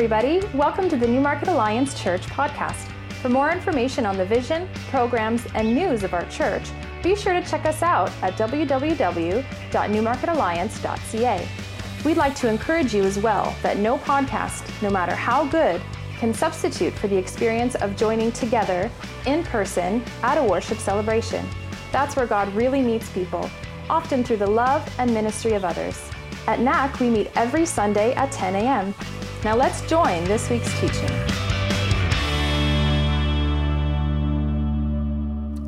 everybody. Welcome to the Newmarket Alliance Church podcast. For more information on the vision, programs, and news of our church, be sure to check us out at www.newmarketalliance.ca. We'd like to encourage you as well that no podcast, no matter how good, can substitute for the experience of joining together in person at a worship celebration. That's where God really meets people, often through the love and ministry of others. At NAC, we meet every Sunday at 10 a.m. Now let's join this week's teaching.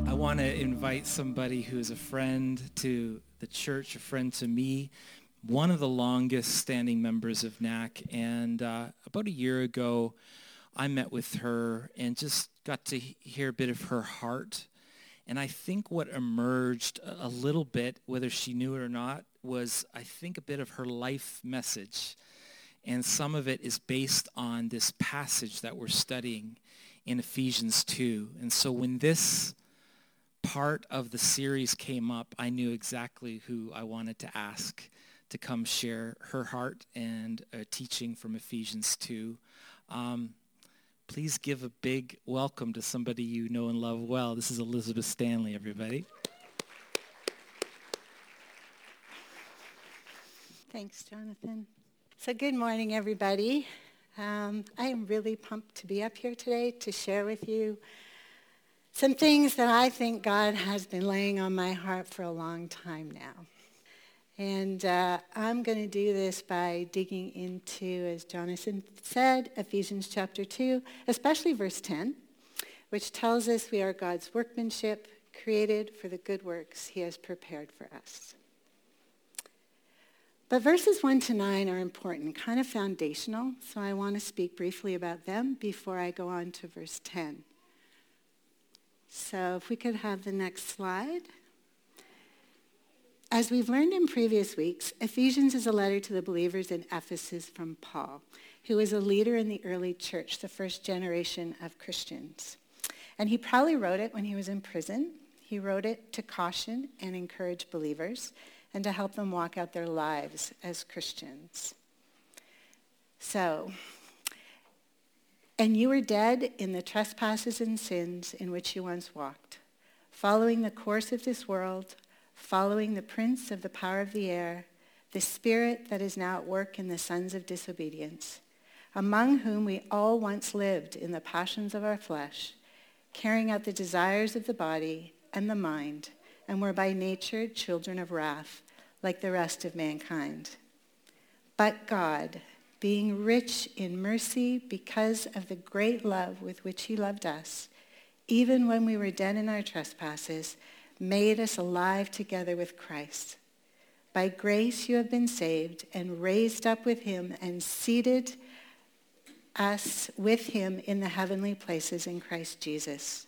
I want to invite somebody who is a friend to the church, a friend to me, one of the longest standing members of NAC. And uh, about a year ago, I met with her and just got to hear a bit of her heart. And I think what emerged a little bit, whether she knew it or not, was I think a bit of her life message. And some of it is based on this passage that we're studying in Ephesians 2. And so when this part of the series came up, I knew exactly who I wanted to ask to come share her heart and a teaching from Ephesians 2. Um, please give a big welcome to somebody you know and love well. This is Elizabeth Stanley, everybody. Thanks, Jonathan. So good morning, everybody. Um, I am really pumped to be up here today to share with you some things that I think God has been laying on my heart for a long time now. And uh, I'm going to do this by digging into, as Jonathan said, Ephesians chapter 2, especially verse 10, which tells us we are God's workmanship, created for the good works he has prepared for us. But verses 1 to 9 are important, kind of foundational, so I want to speak briefly about them before I go on to verse 10. So if we could have the next slide. As we've learned in previous weeks, Ephesians is a letter to the believers in Ephesus from Paul, who was a leader in the early church, the first generation of Christians. And he probably wrote it when he was in prison. He wrote it to caution and encourage believers and to help them walk out their lives as Christians. So, and you were dead in the trespasses and sins in which you once walked, following the course of this world, following the prince of the power of the air, the spirit that is now at work in the sons of disobedience, among whom we all once lived in the passions of our flesh, carrying out the desires of the body and the mind, and were by nature children of wrath, like the rest of mankind. But God, being rich in mercy because of the great love with which he loved us, even when we were dead in our trespasses, made us alive together with Christ. By grace you have been saved and raised up with him and seated us with him in the heavenly places in Christ Jesus,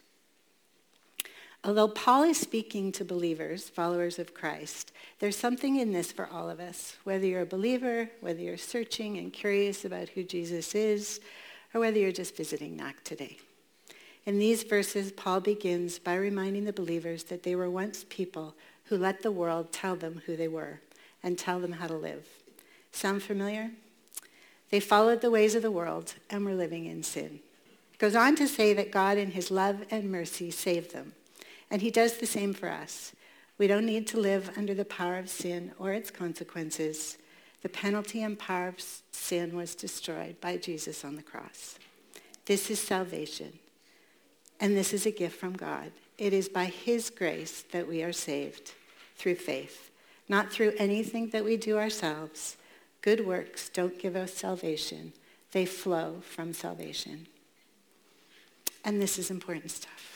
Although Paul is speaking to believers, followers of Christ, there's something in this for all of us, whether you're a believer, whether you're searching and curious about who Jesus is, or whether you're just visiting NAC today. In these verses, Paul begins by reminding the believers that they were once people who let the world tell them who they were and tell them how to live. Sound familiar? They followed the ways of the world and were living in sin. It goes on to say that God in his love and mercy saved them. And he does the same for us. We don't need to live under the power of sin or its consequences. The penalty and power of sin was destroyed by Jesus on the cross. This is salvation. And this is a gift from God. It is by his grace that we are saved through faith, not through anything that we do ourselves, Good works don't give us salvation. They flow from salvation. And this is important stuff.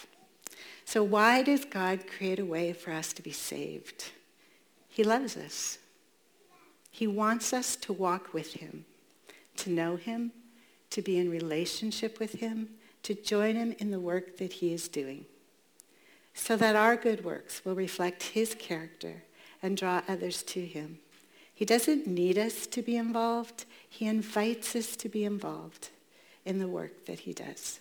So why does God create a way for us to be saved? He loves us. He wants us to walk with him, to know him, to be in relationship with him, to join him in the work that he is doing, so that our good works will reflect his character and draw others to him. He doesn't need us to be involved. He invites us to be involved in the work that he does.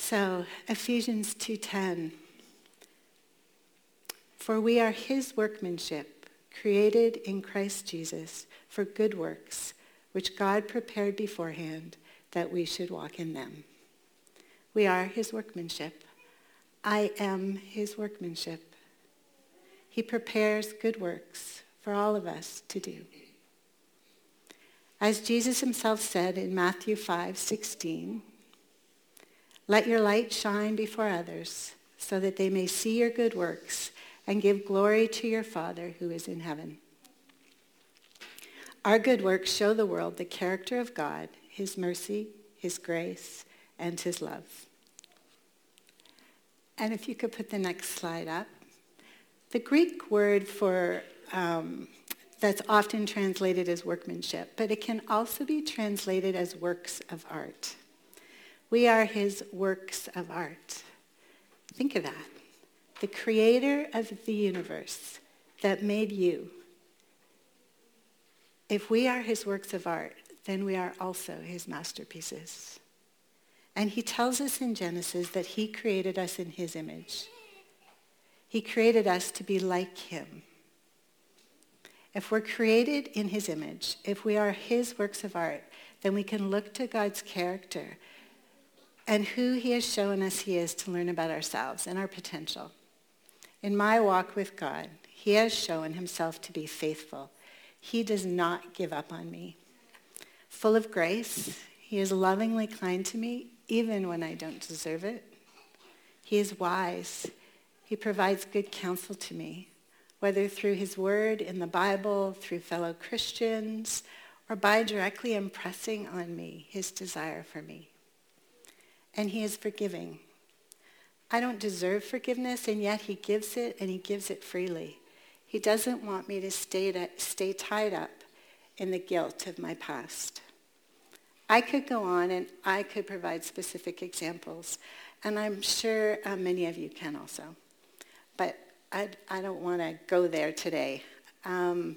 So, Ephesians 2:10 For we are his workmanship, created in Christ Jesus for good works, which God prepared beforehand that we should walk in them. We are his workmanship. I am his workmanship. He prepares good works for all of us to do. As Jesus himself said in Matthew 5, 16, let your light shine before others so that they may see your good works and give glory to your Father who is in heaven. Our good works show the world the character of God, his mercy, his grace, and his love. And if you could put the next slide up. The Greek word for um, that's often translated as workmanship, but it can also be translated as works of art. We are his works of art. Think of that. The creator of the universe that made you. If we are his works of art, then we are also his masterpieces. And he tells us in Genesis that he created us in his image. He created us to be like him. If we're created in his image, if we are his works of art, then we can look to God's character and who he has shown us he is to learn about ourselves and our potential. In my walk with God, he has shown himself to be faithful. He does not give up on me. Full of grace, he is lovingly kind to me, even when I don't deserve it. He is wise. He provides good counsel to me whether through his word in the Bible, through fellow Christians, or by directly impressing on me his desire for me. And he is forgiving. I don't deserve forgiveness, and yet he gives it, and he gives it freely. He doesn't want me to stay, to, stay tied up in the guilt of my past. I could go on and I could provide specific examples, and I'm sure uh, many of you can also. But I, I don't want to go there today. Um,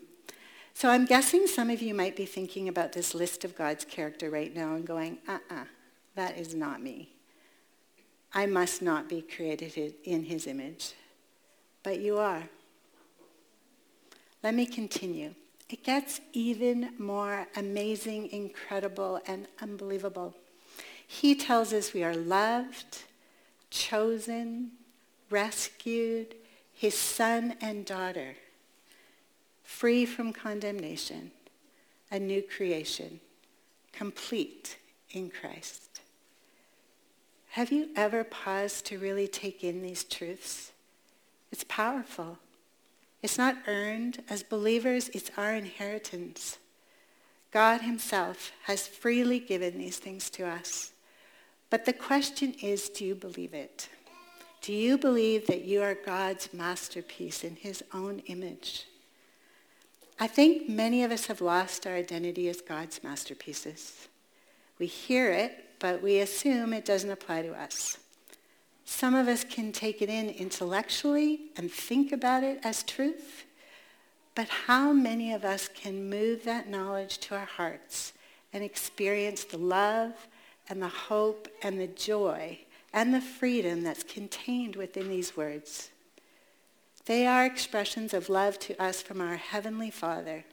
so I'm guessing some of you might be thinking about this list of God's character right now and going, uh-uh, that is not me. I must not be created in his image. But you are. Let me continue. It gets even more amazing, incredible, and unbelievable. He tells us we are loved, chosen, rescued, his son and daughter, free from condemnation, a new creation, complete in Christ. Have you ever paused to really take in these truths? It's powerful. It's not earned. As believers, it's our inheritance. God himself has freely given these things to us. But the question is, do you believe it? Do you believe that you are God's masterpiece in his own image? I think many of us have lost our identity as God's masterpieces. We hear it, but we assume it doesn't apply to us. Some of us can take it in intellectually and think about it as truth, but how many of us can move that knowledge to our hearts and experience the love and the hope and the joy and the freedom that's contained within these words. They are expressions of love to us from our Heavenly Father,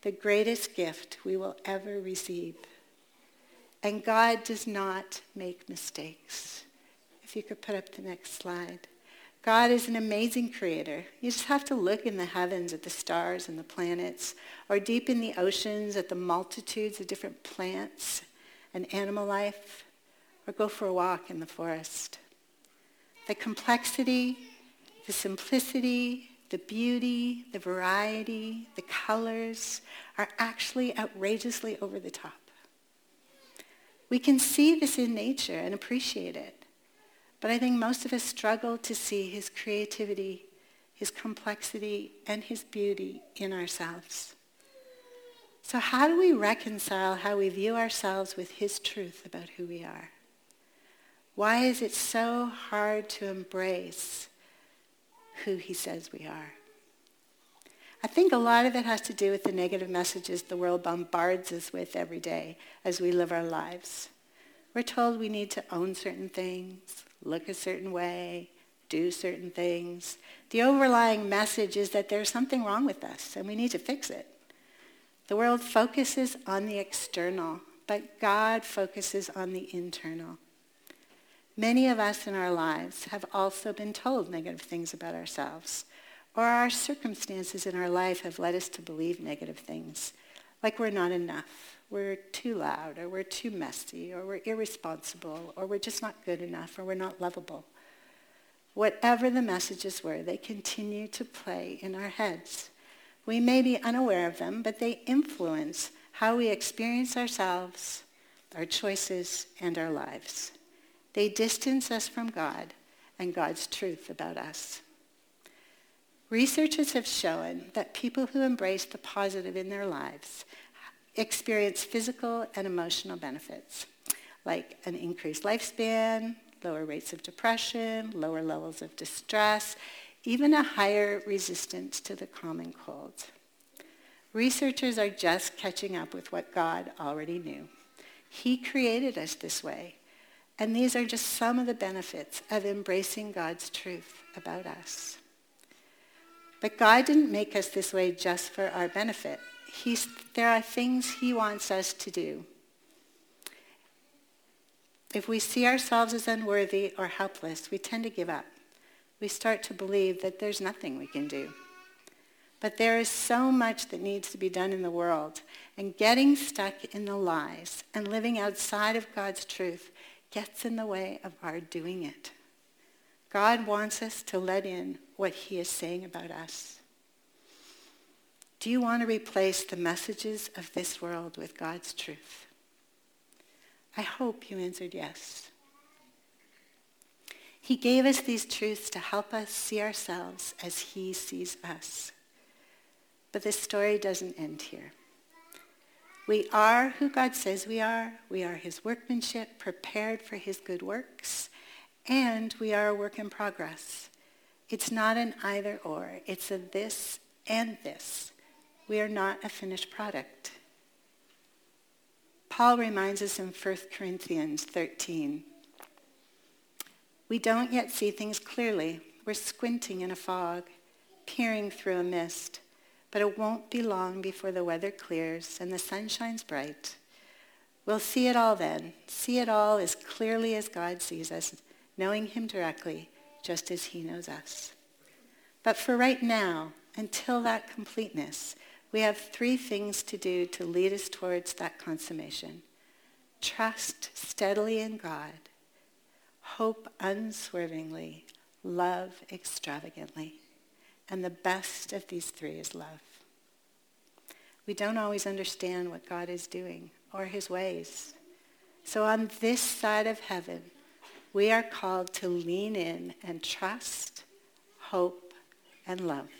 the greatest gift we will ever receive. And God does not make mistakes. If you could put up the next slide. God is an amazing creator. You just have to look in the heavens at the stars and the planets, or deep in the oceans at the multitudes of different plants and animal life or go for a walk in the forest. The complexity, the simplicity, the beauty, the variety, the colors are actually outrageously over the top. We can see this in nature and appreciate it. But I think most of us struggle to see his creativity, his complexity, and his beauty in ourselves. So how do we reconcile how we view ourselves with his truth about who we are? Why is it so hard to embrace who he says we are. I think a lot of it has to do with the negative messages the world bombards us with every day as we live our lives. We're told we need to own certain things, look a certain way, do certain things. The overlying message is that there's something wrong with us and we need to fix it. The world focuses on the external, but God focuses on the internal. Many of us in our lives have also been told negative things about ourselves, or our circumstances in our life have led us to believe negative things, like we're not enough, we're too loud, or we're too messy, or we're irresponsible, or we're just not good enough, or we're not lovable. Whatever the messages were, they continue to play in our heads. We may be unaware of them, but they influence how we experience ourselves, our choices, and our lives. They distance us from God and God's truth about us. Researchers have shown that people who embrace the positive in their lives experience physical and emotional benefits, like an increased lifespan, lower rates of depression, lower levels of distress, even a higher resistance to the common cold. Researchers are just catching up with what God already knew. He created us this way, and these are just some of the benefits of embracing God's truth about us. But God didn't make us this way just for our benefit. He's, there are things he wants us to do if we see ourselves as unworthy or helpless, we tend to give up. We start to believe that there's nothing we can do. But there is so much that needs to be done in the world, and getting stuck in the lies and living outside of God's truth gets in the way of our doing it. God wants us to let in what he is saying about us. Do you want to replace the messages of this world with God's truth? I hope you answered yes. He gave us these truths to help us see ourselves as he sees us. But this story doesn't end here. We are who God says we are. We are his workmanship, prepared for his good works. And we are a work in progress. It's not an either or. It's a this and this. We are not a finished product. Paul reminds us in 1 Corinthians 13. We don't yet see things clearly. We're squinting in a fog, peering through a mist. But it won't be long before the weather clears and the sun shines bright. We'll see it all then, see it all as clearly as God sees us, knowing him directly, just as he knows us. But for right now, until that completeness, we have three things to do to lead us towards that consummation. Trust steadily in God, hope unswervingly, love extravagantly. And the best of these three is love. We don't always understand what God is doing or his ways. So on this side of heaven, we are called to lean in and trust, hope, and love.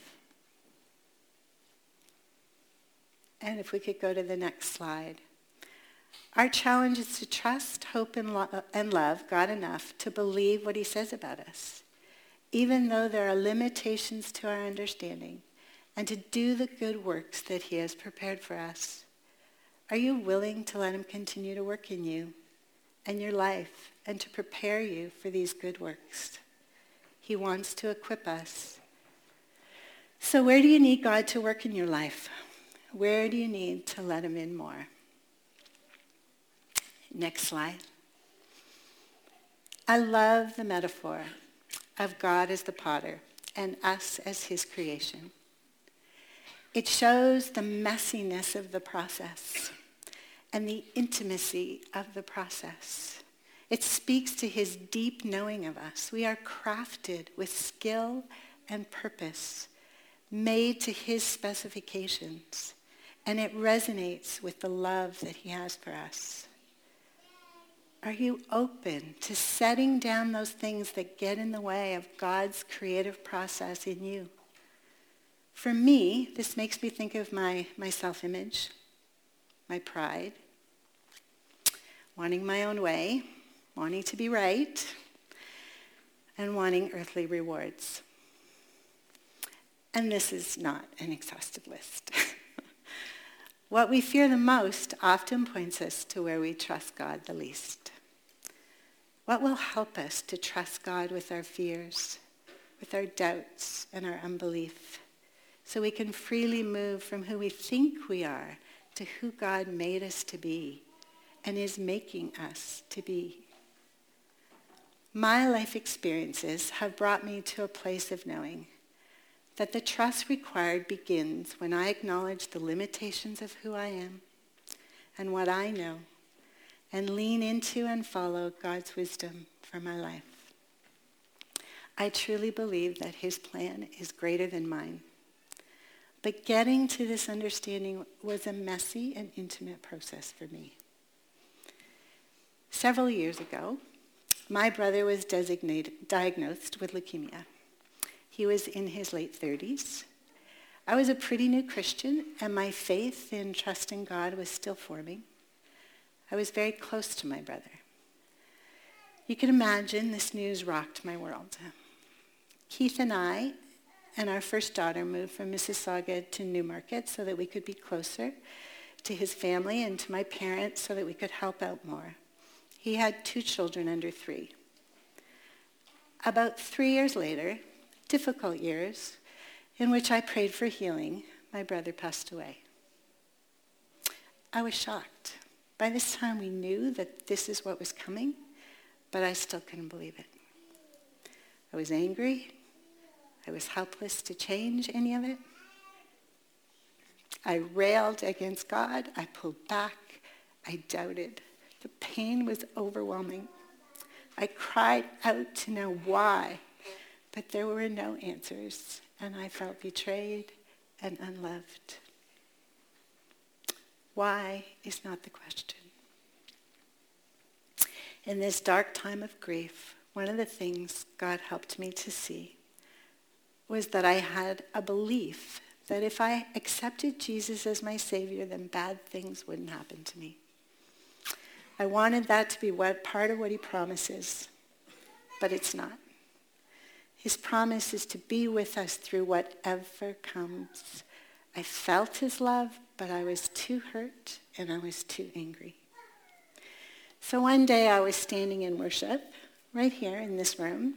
And if we could go to the next slide. Our challenge is to trust, hope, and, lo- and love God enough to believe what he says about us, even though there are limitations to our understanding, and to do the good works that he has prepared for us. Are you willing to let him continue to work in you and your life and to prepare you for these good works? He wants to equip us. So where do you need God to work in your life? Where do you need to let him in more? Next slide. I love the metaphor of God as the potter and us as his creation. It shows the messiness of the process and the intimacy of the process. It speaks to his deep knowing of us. We are crafted with skill and purpose, made to his specifications and it resonates with the love that he has for us. Are you open to setting down those things that get in the way of God's creative process in you? For me, this makes me think of my, my self-image, my pride, wanting my own way, wanting to be right, and wanting earthly rewards. And this is not an exhaustive list. what we fear the most often points us to where we trust God the least. What will help us to trust God with our fears, with our doubts and our unbelief, so we can freely move from who we think we are to who God made us to be and is making us to be. My life experiences have brought me to a place of knowing that the trust required begins when I acknowledge the limitations of who I am and what I know and lean into and follow God's wisdom for my life. I truly believe that his plan is greater than mine. But getting to this understanding was a messy and intimate process for me. Several years ago, my brother was diagnosed with leukemia. He was in his late 30s. I was a pretty new Christian, and my faith in trusting God was still forming. I was very close to my brother. You can imagine this news rocked my world. Keith and I and our first daughter moved from Mississauga to Newmarket so that we could be closer to his family and to my parents so that we could help out more. He had two children under three. About three years later, difficult years, in which I prayed for healing, my brother passed away. I was shocked. By this time, we knew that this is what was coming, but I still couldn't believe it. I was angry. I was helpless to change any of it. I railed against God. I pulled back. I doubted. The pain was overwhelming. I cried out to know why, but there were no answers, and I felt betrayed and unloved. Why is not the question. In this dark time of grief, one of the things God helped me to see was that I had a belief that if I accepted Jesus as my Savior, then bad things wouldn't happen to me. I wanted that to be what, part of what he promises, but it's not. His promise is to be with us through whatever comes. I felt his love, but I was too hurt and I was too angry. So one day I was standing in worship right here in this room,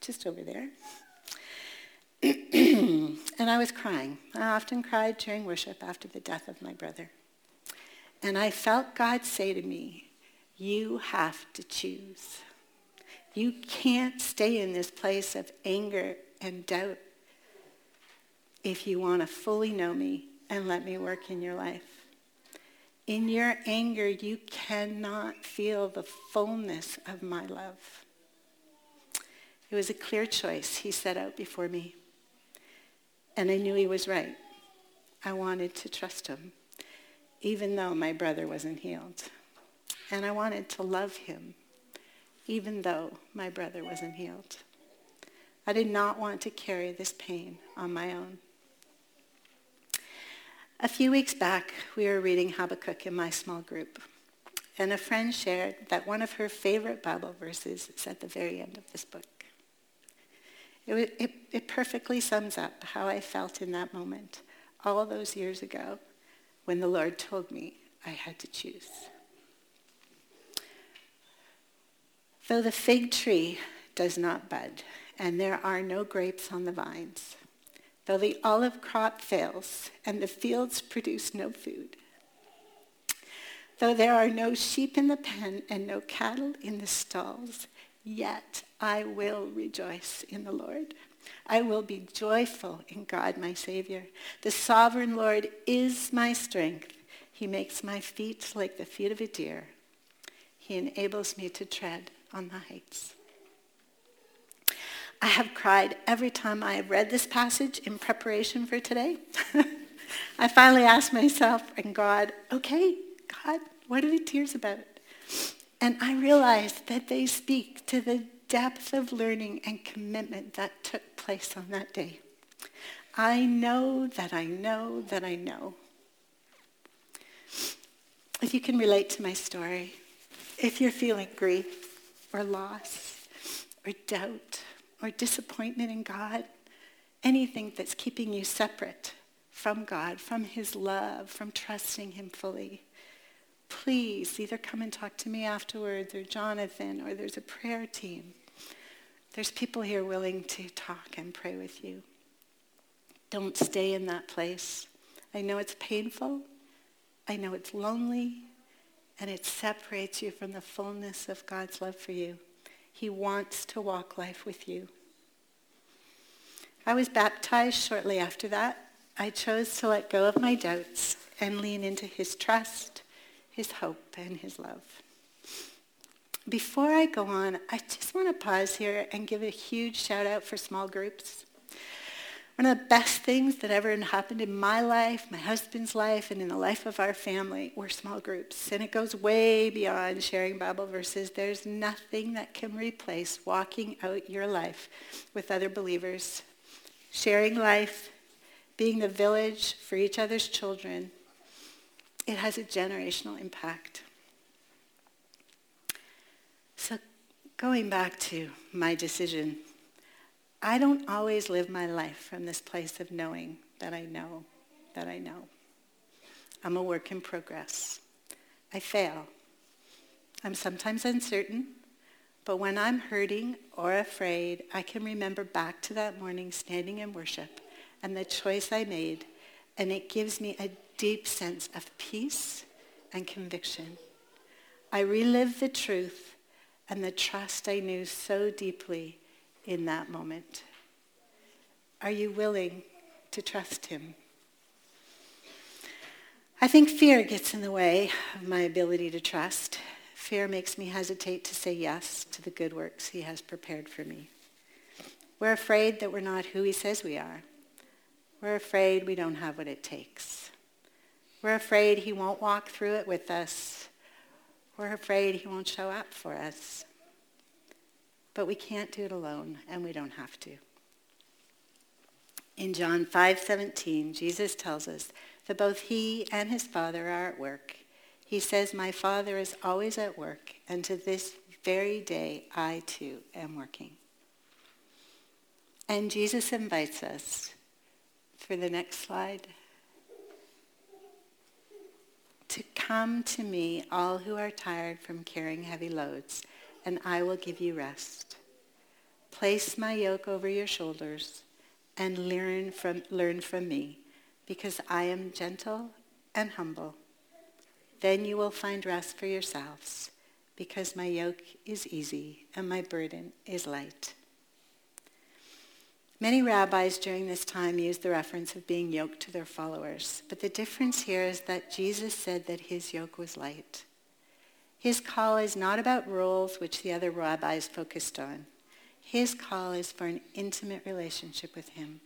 just over there. and I was crying. I often cried during worship after the death of my brother. And I felt God say to me, you have to choose. You can't stay in this place of anger and doubt if you want to fully know me and let me work in your life. In your anger, you cannot feel the fullness of my love. It was a clear choice he set out before me. And I knew he was right. I wanted to trust him, even though my brother wasn't healed. And I wanted to love him, even though my brother wasn't healed. I did not want to carry this pain on my own. A few weeks back, we were reading Habakkuk in my small group, and a friend shared that one of her favorite Bible verses is at the very end of this book. It, it, it perfectly sums up how I felt in that moment all those years ago when the Lord told me I had to choose. Though the fig tree does not bud, and there are no grapes on the vines, though the olive crop fails, and the fields produce no food, though there are no sheep in the pen and no cattle in the stalls, Yet I will rejoice in the Lord. I will be joyful in God, my Savior. The sovereign Lord is my strength. He makes my feet like the feet of a deer. He enables me to tread on the heights. I have cried every time I have read this passage in preparation for today. I finally asked myself and God, okay, God, what are the tears about? And I realized that they speak to the depth of learning and commitment that took place on that day. I know that I know that I know. If you can relate to my story, if you're feeling grief or loss or doubt or disappointment in God, anything that's keeping you separate from God, from his love, from trusting him fully, please either come and talk to me afterwards or Jonathan or there's a prayer team. There's people here willing to talk and pray with you. Don't stay in that place. I know it's painful. I know it's lonely. And it separates you from the fullness of God's love for you. He wants to walk life with you. I was baptized shortly after that. I chose to let go of my doubts and lean into his trust, his hope, and his love. Before I go on, I just want to pause here and give a huge shout out for small groups. One of the best things that ever happened in my life, my husband's life, and in the life of our family were small groups. And it goes way beyond sharing Bible verses. There's nothing that can replace walking out your life with other believers, sharing life, being the village for each other's children. It has a generational impact. So going back to my decision I don't always live my life from this place of knowing that I know that I know. I'm a work in progress. I fail. I'm sometimes uncertain, but when I'm hurting or afraid, I can remember back to that morning standing in worship and the choice I made, and it gives me a deep sense of peace and conviction. I relive the truth and the trust I knew so deeply in that moment? Are you willing to trust him? I think fear gets in the way of my ability to trust. Fear makes me hesitate to say yes to the good works he has prepared for me. We're afraid that we're not who he says we are. We're afraid we don't have what it takes. We're afraid he won't walk through it with us. We're afraid he won't show up for us. But we can't do it alone, and we don't have to. In John 5:17, Jesus tells us that both he and his Father are at work. He says, "My Father is always at work, and to this very day I too am working." And Jesus invites us for the next slide to come to me, all who are tired from carrying heavy loads, and I will give you rest. Place my yoke over your shoulders and learn from, learn from me, because I am gentle and humble. Then you will find rest for yourselves, because my yoke is easy and my burden is light. Many rabbis during this time used the reference of being yoked to their followers, but the difference here is that Jesus said that his yoke was light. His call is not about rules, which the other rabbis focused on. His call is for an intimate relationship with him,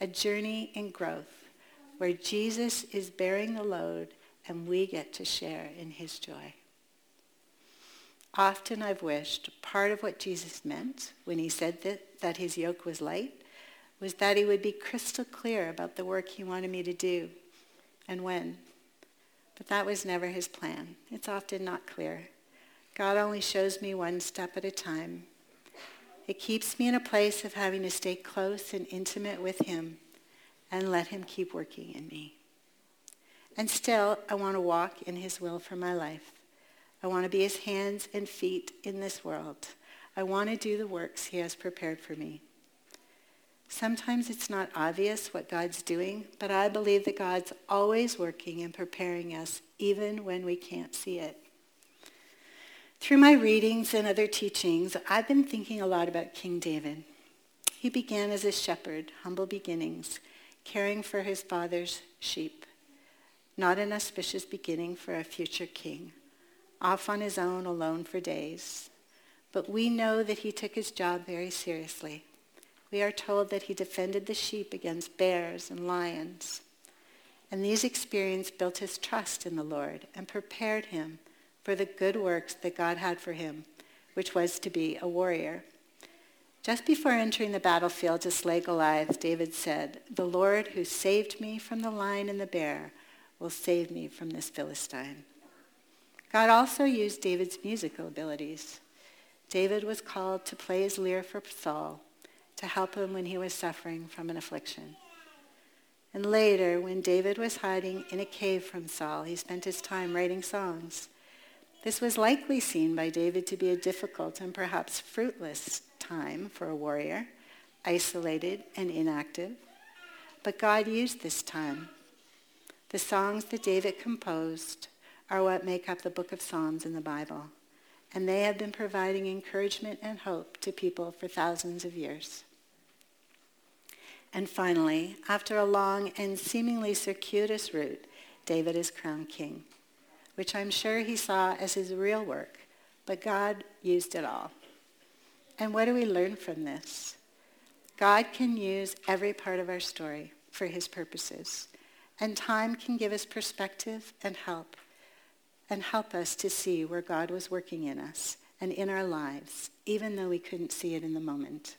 a journey in growth where Jesus is bearing the load and we get to share in his joy. Often I've wished part of what Jesus meant when he said that, that his yoke was light was that he would be crystal clear about the work he wanted me to do and when. But that was never his plan. It's often not clear. God only shows me one step at a time. It keeps me in a place of having to stay close and intimate with him and let him keep working in me. And still, I want to walk in his will for my life. I want to be his hands and feet in this world. I want to do the works he has prepared for me. Sometimes it's not obvious what God's doing, but I believe that God's always working and preparing us even when we can't see it. Through my readings and other teachings, I've been thinking a lot about King David. He began as a shepherd, humble beginnings, caring for his father's sheep. Not an auspicious beginning for a future king, off on his own alone for days. But we know that he took his job very seriously we are told that he defended the sheep against bears and lions. And these experiences built his trust in the Lord and prepared him for the good works that God had for him, which was to be a warrior. Just before entering the battlefield to slay Goliath, David said, The Lord who saved me from the lion and the bear will save me from this Philistine. God also used David's musical abilities. David was called to play his lyre for Saul, to help him when he was suffering from an affliction. And later, when David was hiding in a cave from Saul, he spent his time writing songs. This was likely seen by David to be a difficult and perhaps fruitless time for a warrior, isolated and inactive. But God used this time. The songs that David composed are what make up the book of Psalms in the Bible, and they have been providing encouragement and hope to people for thousands of years. And finally, after a long and seemingly circuitous route, David is crowned king, which I'm sure he saw as his real work, but God used it all. And what do we learn from this? God can use every part of our story for his purposes, and time can give us perspective and help, and help us to see where God was working in us and in our lives, even though we couldn't see it in the moment.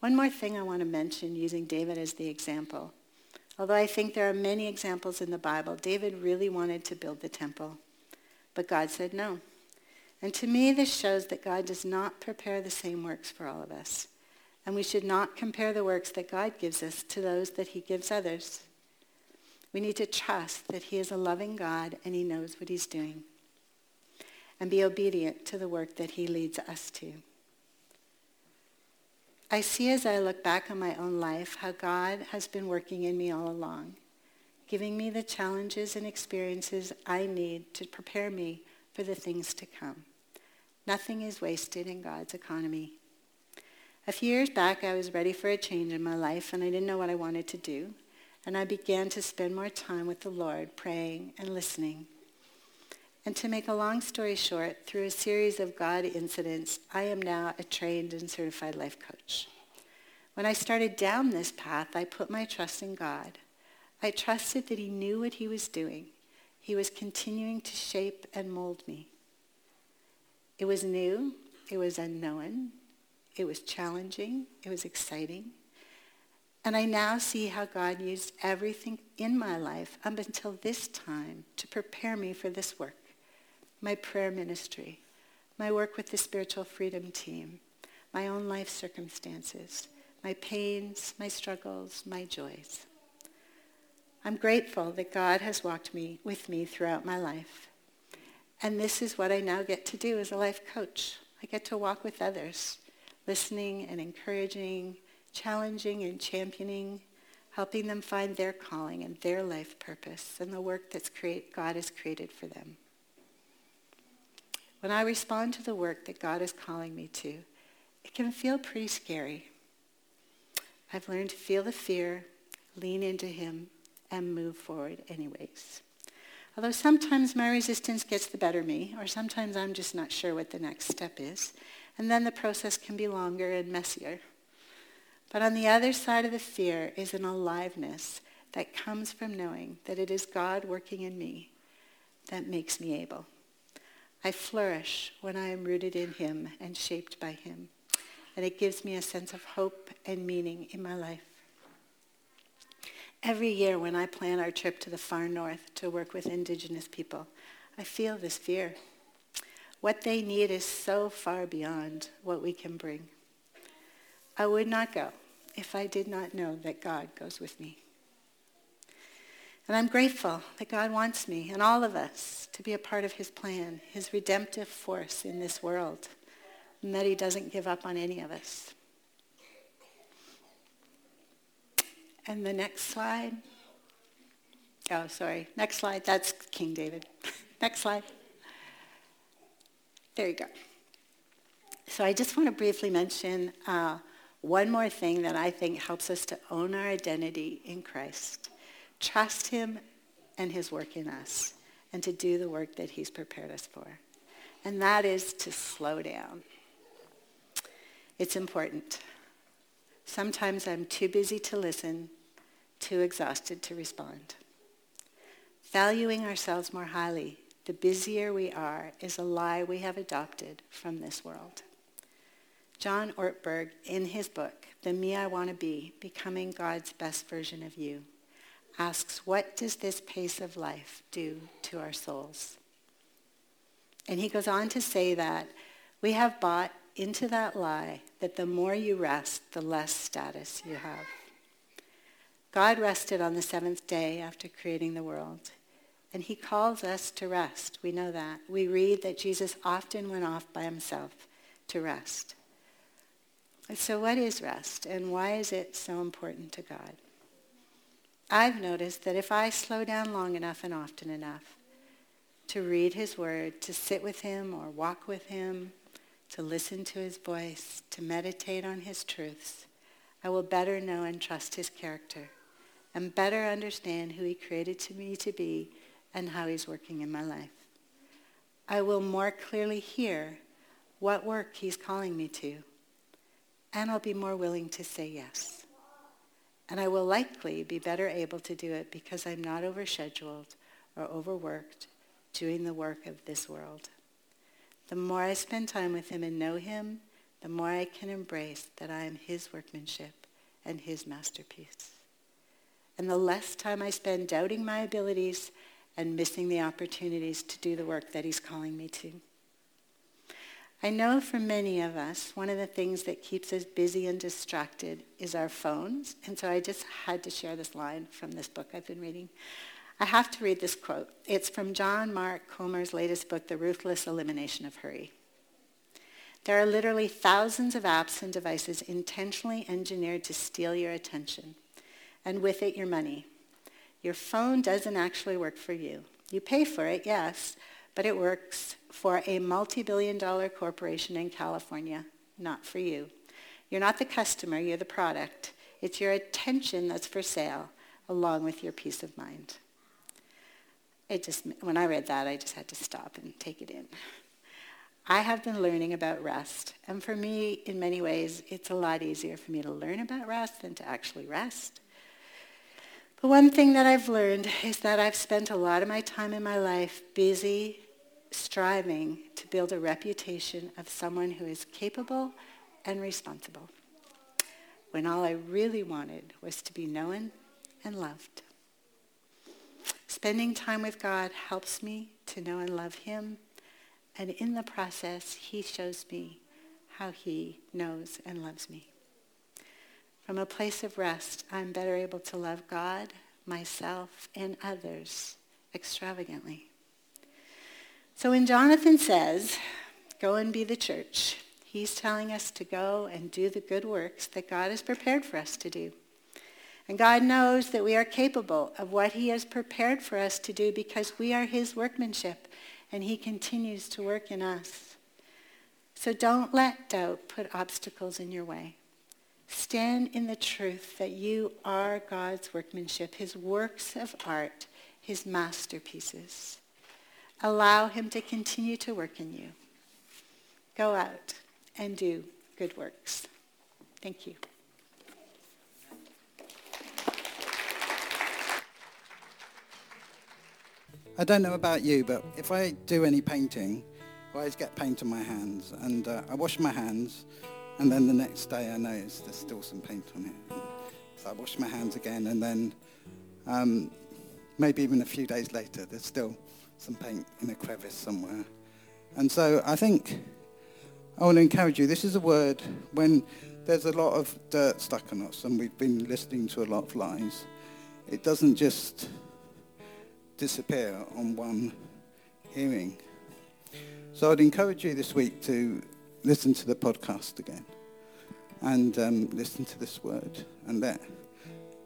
One more thing I want to mention using David as the example. Although I think there are many examples in the Bible, David really wanted to build the temple. But God said no. And to me, this shows that God does not prepare the same works for all of us. And we should not compare the works that God gives us to those that he gives others. We need to trust that he is a loving God and he knows what he's doing. And be obedient to the work that he leads us to. I see as I look back on my own life how God has been working in me all along, giving me the challenges and experiences I need to prepare me for the things to come. Nothing is wasted in God's economy. A few years back, I was ready for a change in my life, and I didn't know what I wanted to do. And I began to spend more time with the Lord, praying and listening. And to make a long story short, through a series of God incidents, I am now a trained and certified life coach. When I started down this path, I put my trust in God. I trusted that he knew what he was doing. He was continuing to shape and mold me. It was new. It was unknown. It was challenging. It was exciting. And I now see how God used everything in my life up until this time to prepare me for this work my prayer ministry, my work with the spiritual freedom team, my own life circumstances, my pains, my struggles, my joys. I'm grateful that God has walked me with me throughout my life. And this is what I now get to do as a life coach. I get to walk with others, listening and encouraging, challenging and championing, helping them find their calling and their life purpose and the work that God has created for them. When I respond to the work that God is calling me to, it can feel pretty scary. I've learned to feel the fear, lean into him, and move forward anyways. Although sometimes my resistance gets the better of me, or sometimes I'm just not sure what the next step is, and then the process can be longer and messier. But on the other side of the fear is an aliveness that comes from knowing that it is God working in me that makes me able. I flourish when I am rooted in him and shaped by him. And it gives me a sense of hope and meaning in my life. Every year when I plan our trip to the far north to work with indigenous people, I feel this fear. What they need is so far beyond what we can bring. I would not go if I did not know that God goes with me. And I'm grateful that God wants me and all of us to be a part of his plan, his redemptive force in this world, and that he doesn't give up on any of us. And the next slide. Oh, sorry. Next slide. That's King David. next slide. There you go. So I just want to briefly mention uh, one more thing that I think helps us to own our identity in Christ trust him and his work in us and to do the work that he's prepared us for. And that is to slow down. It's important. Sometimes I'm too busy to listen, too exhausted to respond. Valuing ourselves more highly, the busier we are, is a lie we have adopted from this world. John Ortberg, in his book, The Me I Want to Be, Becoming God's Best Version of You, asks, what does this pace of life do to our souls? And he goes on to say that we have bought into that lie that the more you rest, the less status you have. God rested on the seventh day after creating the world. And he calls us to rest. We know that. We read that Jesus often went off by himself to rest. So what is rest and why is it so important to God? I've noticed that if I slow down long enough and often enough to read his word, to sit with him or walk with him, to listen to his voice, to meditate on his truths, I will better know and trust his character and better understand who he created to me to be and how he's working in my life. I will more clearly hear what work he's calling me to, and I'll be more willing to say yes. And I will likely be better able to do it because I'm not overscheduled or overworked doing the work of this world. The more I spend time with him and know him, the more I can embrace that I am his workmanship and his masterpiece. And the less time I spend doubting my abilities and missing the opportunities to do the work that he's calling me to. I know for many of us, one of the things that keeps us busy and distracted is our phones. And so I just had to share this line from this book I've been reading. I have to read this quote. It's from John Mark Comer's latest book, The Ruthless Elimination of Hurry. There are literally thousands of apps and devices intentionally engineered to steal your attention, and with it, your money. Your phone doesn't actually work for you. You pay for it, yes, but it works for a multi-billion dollar corporation in California, not for you. You're not the customer, you're the product. It's your attention that's for sale, along with your peace of mind. It just, when I read that, I just had to stop and take it in. I have been learning about rest, and for me, in many ways, it's a lot easier for me to learn about rest than to actually rest. But one thing that I've learned is that I've spent a lot of my time in my life busy striving to build a reputation of someone who is capable and responsible, when all I really wanted was to be known and loved. Spending time with God helps me to know and love him, and in the process, he shows me how he knows and loves me. From a place of rest, I'm better able to love God, myself, and others extravagantly. So when Jonathan says, go and be the church, he's telling us to go and do the good works that God has prepared for us to do. And God knows that we are capable of what he has prepared for us to do because we are his workmanship and he continues to work in us. So don't let doubt put obstacles in your way. Stand in the truth that you are God's workmanship, his works of art, his masterpieces. Allow him to continue to work in you. Go out and do good works. Thank you. I don't know about you, but if I do any painting, I always get paint on my hands. And uh, I wash my hands and then the next day I noticed there's still some paint on it. So I wash my hands again and then um, maybe even a few days later there's still some paint in a crevice somewhere. And so I think I want to encourage you. This is a word when there's a lot of dirt stuck on us and we've been listening to a lot of lies. It doesn't just disappear on one hearing. So I'd encourage you this week to listen to the podcast again and um, listen to this word and let,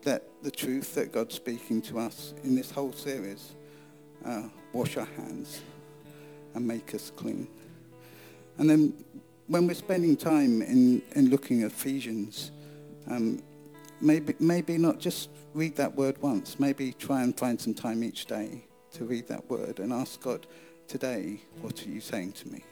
let the truth that God's speaking to us in this whole series uh, wash our hands and make us clean. And then when we're spending time in, in looking at Ephesians, um, maybe, maybe not just read that word once, maybe try and find some time each day to read that word and ask God, today, what are you saying to me?